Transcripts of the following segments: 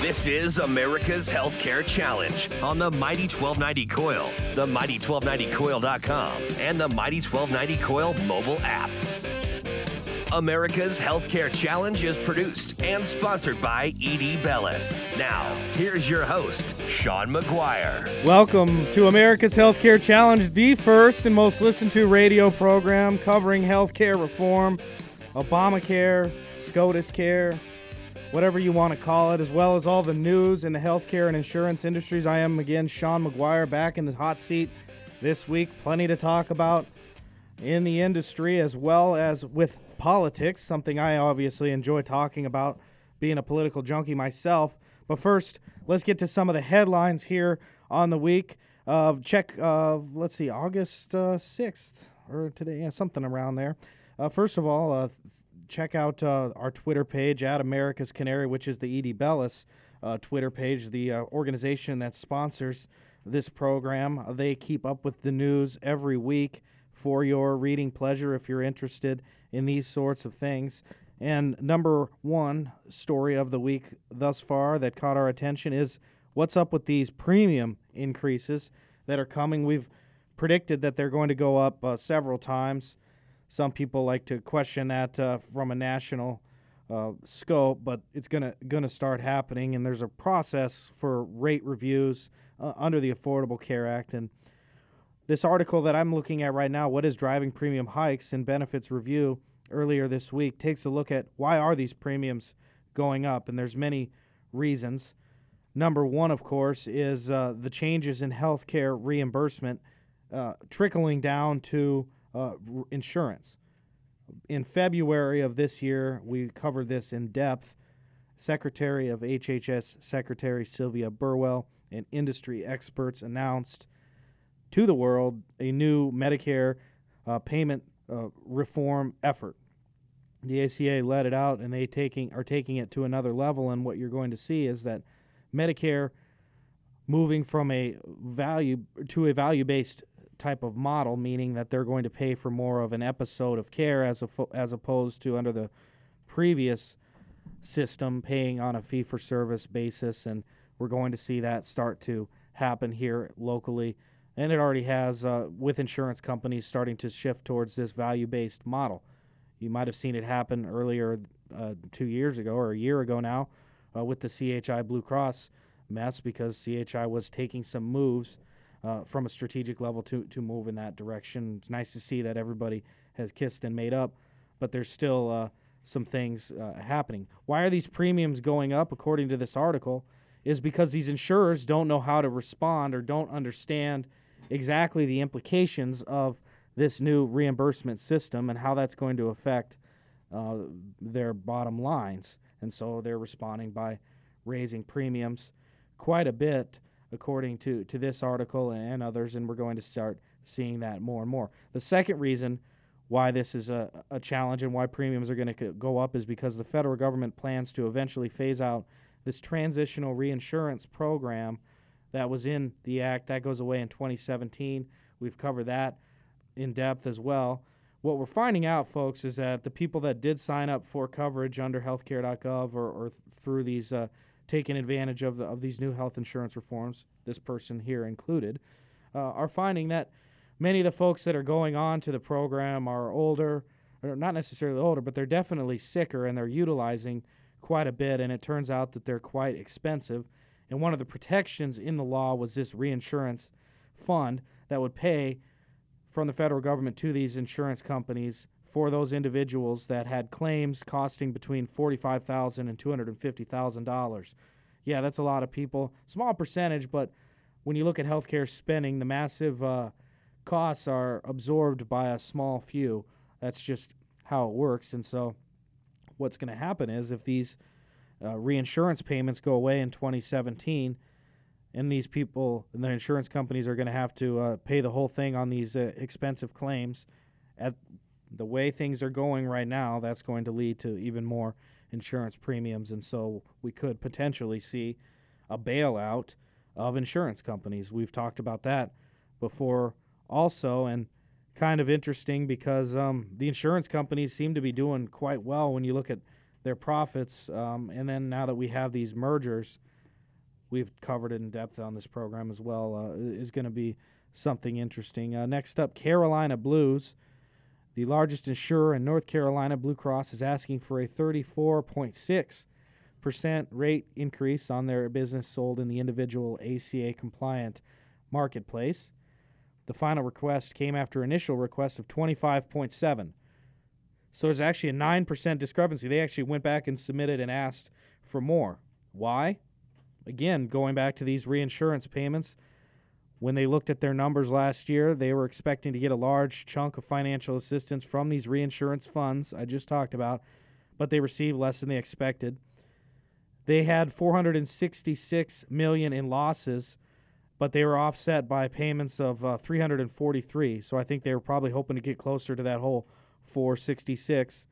This is America's Healthcare Challenge on the Mighty 1290 KOIL, the Mighty1290KOIL.com, and the Mighty 1290 KOIL mobile app. America's Healthcare Challenge is produced and sponsored by ED Bellis. Now, here's your host, Sean McGuire. Welcome to America's Healthcare Challenge, the first and most listened to radio program covering healthcare reform, Obamacare, SCOTUS care, whatever you want to call it, as well as all the news in the healthcare and insurance industries. I am again Sean McGuire back in the hot seat this week. Plenty to talk about in the industry as well as with politics, something I obviously enjoy talking about, being a political junkie myself. But first, let's get to some of the headlines here on the week. of check, uh, let's see, August uh, 6th or today, yeah, something around there. Uh, first of all, uh, check out uh, our Twitter page at America's Canary, which is the ED Bellis uh, Twitter page, the uh, organization that sponsors this program. They keep up with the news every week for your reading pleasure if you're interested in these sorts of things. And number one story of the week thus far that caught our attention is what's up with these premium increases that are coming. We've predicted that they're going to go up uh, several times. Some people like to question that uh, from a national uh, scope, but it's gonna gonna start happening, and there's a process for rate reviews uh, under the Affordable Care Act. And this article that I'm looking at right now, "What is driving premium hikes?" and benefits review earlier this week, takes a look at why are these premiums going up, and there's many reasons. Number one, of course, is uh, the changes in healthcare reimbursement uh, trickling down to uh, insurance. In February of this year, we covered this in depth. Secretary of HHS Secretary Sylvia Burwell and industry experts announced to the world a new Medicare uh, payment uh, reform effort. The ACA let it out, and they taking are taking it to another level. And what you're going to see is that Medicare moving from a value to a value-based type of model, meaning that they're going to pay for more of an episode of care as a, as opposed to under the previous system paying on a fee for service basis. And we're going to see that start to happen here locally. And it already has uh, with insurance companies starting to shift towards this value-based model. You might have seen it happen earlier uh, two years ago or a year ago now uh, with the CHI blue cross mess because CHI was taking some moves uh, from a strategic level to, to move in that direction. It's nice to see that everybody has kissed and made up, but there's still uh, some things uh, happening. Why are these premiums going up, according to this article? Is because these insurers don't know how to respond or don't understand exactly the implications of this new reimbursement system and how that's going to affect uh, their bottom lines. And so they're responding by raising premiums quite a bit according to, to this article and others, and we're going to start seeing that more and more. The second reason why this is a, a challenge and why premiums are going to go up is because the federal government plans to eventually phase out this transitional reinsurance program that was in the act. That goes away in 2017. We've covered that in depth as well. What we're finding out, folks, is that the people that did sign up for coverage under healthcare.gov or, or through these uh, taking advantage of, the, of these new health insurance reforms, this person here included, uh, are finding that many of the folks that are going on to the program are older, or not necessarily older, but they're definitely sicker and they're utilizing quite a bit. And it turns out that they're quite expensive. And one of the protections in the law was this reinsurance fund that would pay from the federal government to these insurance companies for those individuals that had claims costing between $45,000 and $250,000. Yeah, that's a lot of people. Small percentage, but when you look at healthcare spending, the massive uh, costs are absorbed by a small few. That's just how it works. And so, what's going to happen is if these uh, reinsurance payments go away in 2017, and these people and the insurance companies are going to have to uh, pay the whole thing on these uh, expensive claims. At the way things are going right now, that's going to lead to even more insurance premiums, and so we could potentially see a bailout of insurance companies. We've talked about that before, also, and kind of interesting because um, the insurance companies seem to be doing quite well when you look at their profits. Um, and then now that we have these mergers, we've covered it in depth on this program as well, uh, is going to be something interesting. Uh, next up, Carolina Blues. The largest insurer in North Carolina, Blue Cross, is asking for a 34.6% rate increase on their business sold in the individual ACA compliant marketplace. The final request came after initial request of 25.7. So there's actually a 9% discrepancy. They actually went back and submitted and asked for more. Why? Again, going back to these reinsurance payments, when they looked at their numbers last year, they were expecting to get a large chunk of financial assistance from these reinsurance funds I just talked about, but they received less than they expected. They had 466 million in losses, but they were offset by payments of uh, 343. So I think they were probably hoping to get closer to that whole 466,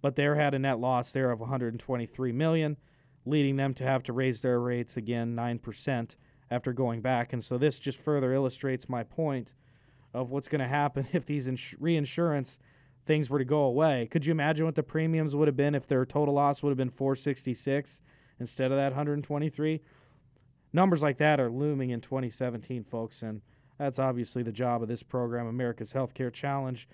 but they had a net loss there of 123 million, leading them to have to raise their rates again 9% after going back. And so this just further illustrates my point of what's going to happen if these ins- reinsurance things were to go away. Could you imagine what the premiums would have been if their total loss would have been 466 instead of that 123? Numbers like that are looming in 2017, folks, and that's obviously the job of this program, America's Healthcare Challenge,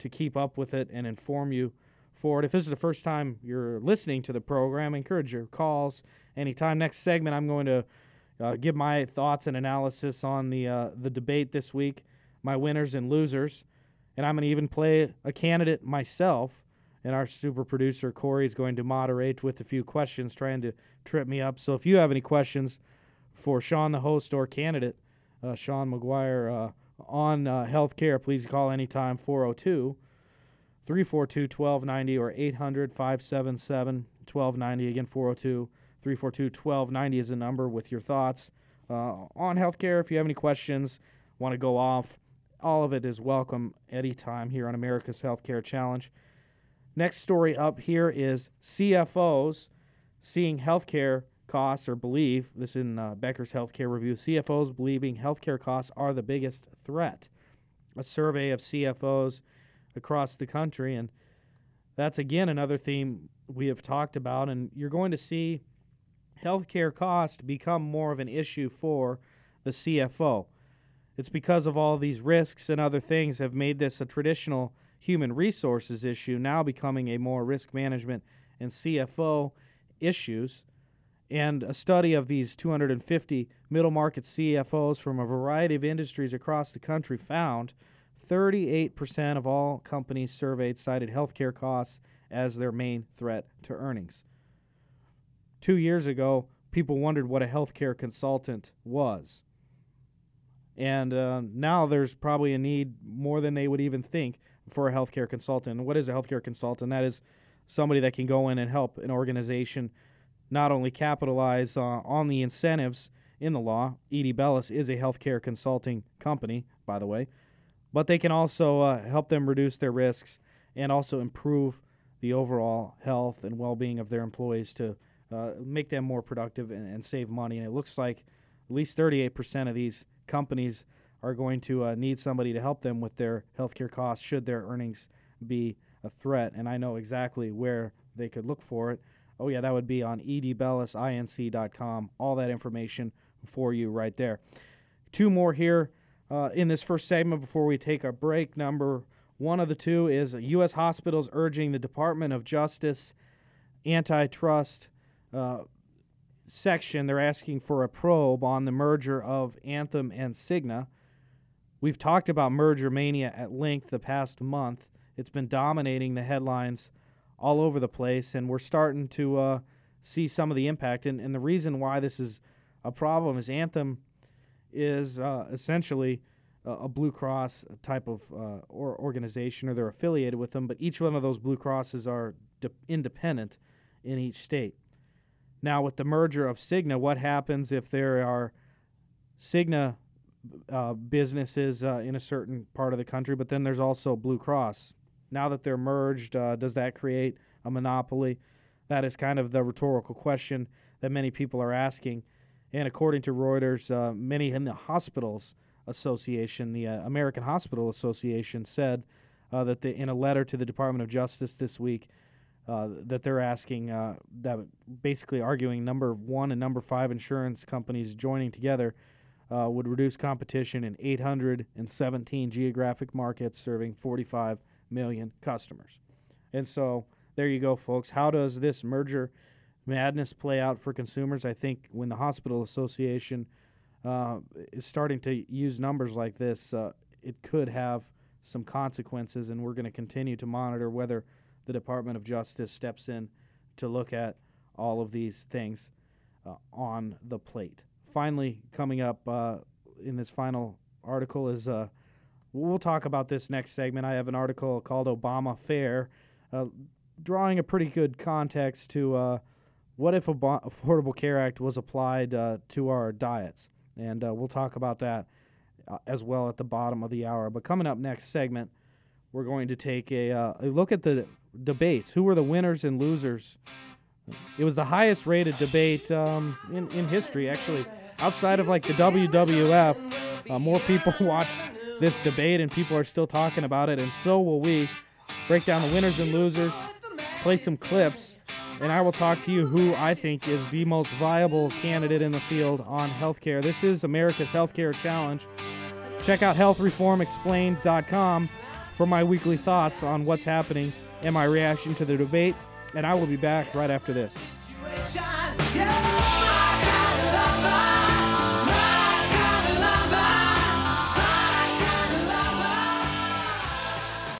to keep up with it and inform you for it. If this is the first time you're listening to the program, encourage your calls anytime. Next segment, I'm going to uh, give my thoughts and analysis on the uh, the debate this week, my winners and losers, and I'm going to even play a candidate myself. And our super producer Corey is going to moderate with a few questions, trying to trip me up. So if you have any questions for Sean, the host or candidate, uh, Sean McGuire uh, on uh, healthcare, please call anytime 402 342 1290 or 800 577 1290. Again, 402 342 1290 is the number with your thoughts uh, on healthcare. If you have any questions, want to go off, all of it is welcome anytime here on America's Healthcare Challenge. Next story up here is CFOs seeing healthcare costs or believe this in uh, Becker's Healthcare Review. CFOs believing healthcare costs are the biggest threat. A survey of CFOs across the country, and that's again another theme we have talked about. And you're going to see healthcare costs become more of an issue for the CFO. It's because of all these risks and other things have made this a traditional human resources issue now becoming a more risk management and CFO issues. And a study of these 250 middle market CFOs from a variety of industries across the country found 38% of all companies surveyed cited healthcare costs as their main threat to earnings. Two years ago, people wondered what a healthcare consultant was. And uh, now there's probably a need more than they would even think for a healthcare consultant. And what is a healthcare consultant? That is somebody that can go in and help an organization not only capitalize uh, on the incentives in the law. ED Bellis is a healthcare consulting company, by the way, but they can also uh, help them reduce their risks and also improve the overall health and well-being of their employees to uh, make them more productive and, and, save money. And it looks like at least 38% of these companies are going to uh, need somebody to help them with their healthcare costs should their earnings be a threat. And I know exactly where they could look for it. Oh, yeah, that would be on edbellisinc.com. All that information for you right there. Two more here uh, in this first segment before we take a break. Number one of the two is U.S. hospitals urging the Department of Justice antitrust section. They're asking for a probe on the merger of Anthem and Cigna. We've talked about merger mania at length the past month. It's been dominating the headlines all over the place, and we're starting to uh, see some of the impact. And, and the reason why this is a problem is Anthem is uh, essentially a, a, Blue Cross type of uh, or organization, or they're affiliated with them, but each one of those Blue Crosses are de- independent in each state. Now, with the merger of Cigna, what happens if there are Cigna uh, businesses uh, in a certain part of the country, but then there's also Blue Cross. Now that they're merged, uh, does that create a monopoly? That is kind of the rhetorical question that many people are asking. And according to Reuters, uh, many in the hospitals association, the uh, American Hospital Association, said uh, that in a letter to the Department of Justice this week, uh, that they're asking, uh, that basically arguing number one and number five insurance companies joining together uh, would reduce competition in 817 geographic markets serving 45 million customers. And so there you go, folks. How does this merger madness play out for consumers? I think when the Hospital Association uh, is starting to use numbers like this, uh, it could have some consequences, and we're going to continue to monitor whether the Department of Justice steps in to look at all of these things uh, on the plate. Finally, coming up uh, in this final article is uh, we'll talk about this next segment. I have an article called Obama Fair, uh, drawing a pretty good context to uh, what if Ob- Affordable Care Act was applied uh, to our diets, and we'll talk about that as well at the bottom of the hour. But coming up next segment, we're going to take a, a look at the debates. Who were the winners and losers? It was the highest rated debate um, in, in history, actually. Outside of like the WWF, uh, more people watched this debate and people are still talking about it, and so will we. Break down the winners and losers, play some clips, and I will talk to you who I think is the most viable candidate in the field on healthcare. This is America's Healthcare Challenge. Check out healthreformexplained.com for my weekly thoughts on what's happening and my reaction to the debate, and I will be back right after this.